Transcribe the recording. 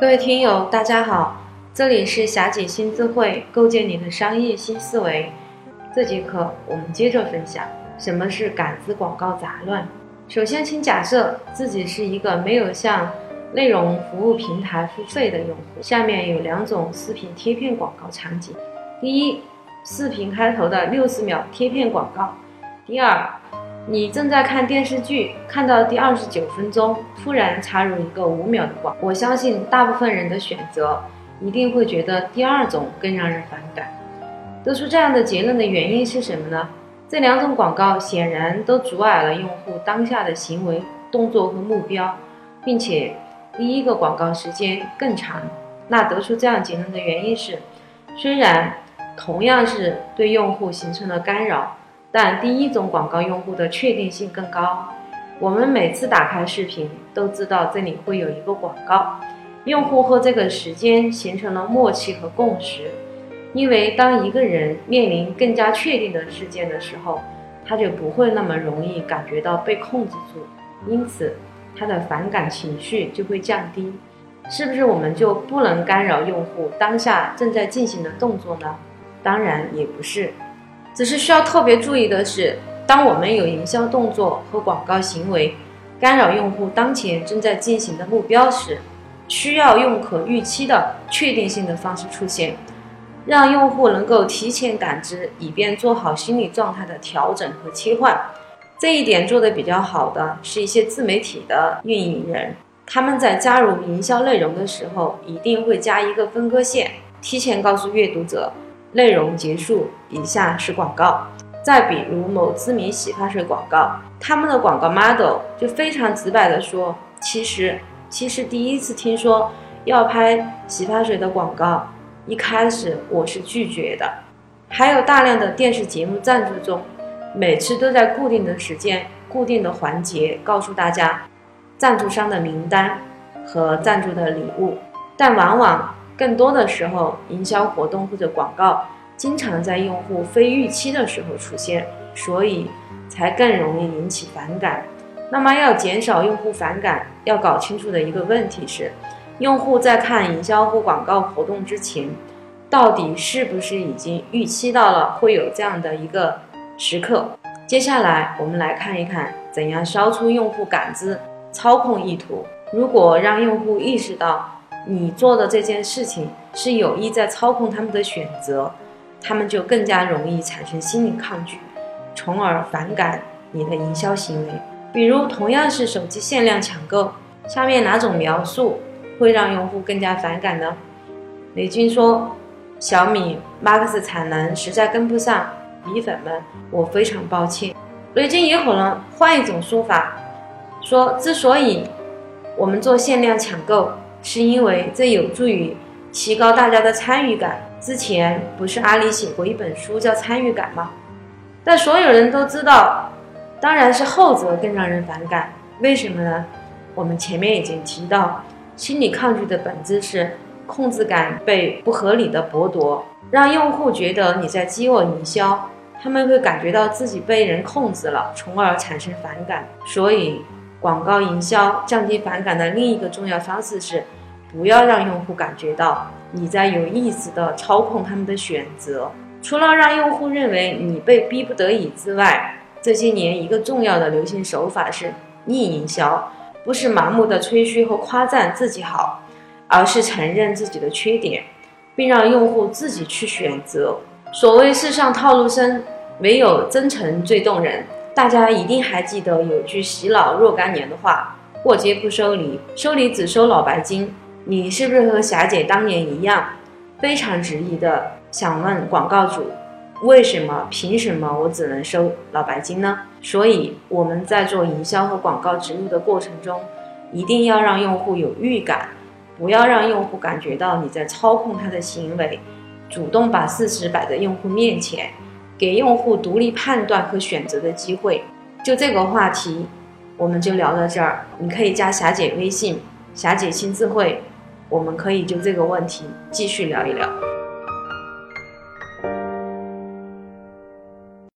各位听友，大家好，这里是霞姐新智慧，构建你的商业新思维。这节课我们接着分享什么是感知广告杂乱。首先，请假设自己是一个没有向内容服务平台付费的用户。下面有两种视频贴片广告场景：第一，视频开头的六十秒贴片广告；第二。你正在看电视剧，看到第二十九分钟，突然插入一个五秒的广，我相信大部分人的选择一定会觉得第二种更让人反感。得出这样的结论的原因是什么呢？这两种广告显然都阻碍了用户当下的行为、动作和目标，并且第一个广告时间更长。那得出这样结论的原因是，虽然同样是对用户形成了干扰。但第一种广告用户的确定性更高。我们每次打开视频都知道这里会有一个广告，用户和这个时间形成了默契和共识。因为当一个人面临更加确定的事件的时候，他就不会那么容易感觉到被控制住，因此他的反感情绪就会降低。是不是我们就不能干扰用户当下正在进行的动作呢？当然也不是。只是需要特别注意的是，当我们有营销动作和广告行为干扰用户当前正在进行的目标时，需要用可预期的确定性的方式出现，让用户能够提前感知，以便做好心理状态的调整和切换。这一点做得比较好的是一些自媒体的运营人，他们在加入营销内容的时候，一定会加一个分割线，提前告诉阅读者。内容结束，以下是广告。再比如某知名洗发水广告，他们的广告 model 就非常直白的说：“其实，其实第一次听说要拍洗发水的广告，一开始我是拒绝的。”还有大量的电视节目赞助中，每次都在固定的时间、固定的环节告诉大家赞助商的名单和赞助的礼物，但往往。更多的时候，营销活动或者广告经常在用户非预期的时候出现，所以才更容易引起反感。那么，要减少用户反感，要搞清楚的一个问题是：用户在看营销或广告活动之前，到底是不是已经预期到了会有这样的一个时刻？接下来，我们来看一看怎样消除用户感知操控意图。如果让用户意识到，你做的这件事情是有意在操控他们的选择，他们就更加容易产生心理抗拒，从而反感你的营销行为。比如，同样是手机限量抢购，下面哪种描述会让用户更加反感呢？雷军说：“小米 Max 产能实在跟不上，米粉们，我非常抱歉。”雷军也可能换一种说法，说：“之所以我们做限量抢购。”是因为这有助于提高大家的参与感。之前不是阿里写过一本书叫《参与感》吗？但所有人都知道，当然是后者更让人反感。为什么呢？我们前面已经提到，心理抗拒的本质是控制感被不合理的剥夺，让用户觉得你在饥饿营销，他们会感觉到自己被人控制了，从而产生反感。所以。广告营销降低反感的另一个重要方式是，不要让用户感觉到你在有意识地操控他们的选择。除了让用户认为你被逼不得已之外，这些年一个重要的流行手法是逆营销，不是盲目的吹嘘和夸赞自己好，而是承认自己的缺点，并让用户自己去选择。所谓世上套路深，唯有真诚最动人。大家一定还记得有句洗脑若干年的话：“过街不收礼，收礼只收老白金。”你是不是和霞姐当年一样，非常质疑的想问广告主：“为什么？凭什么我只能收老白金呢？”所以我们在做营销和广告植入的过程中，一定要让用户有预感，不要让用户感觉到你在操控他的行为，主动把事实摆在用户面前。给用户独立判断和选择的机会，就这个话题，我们就聊到这儿。你可以加霞姐微信，霞姐亲自会，我们可以就这个问题继续聊一聊。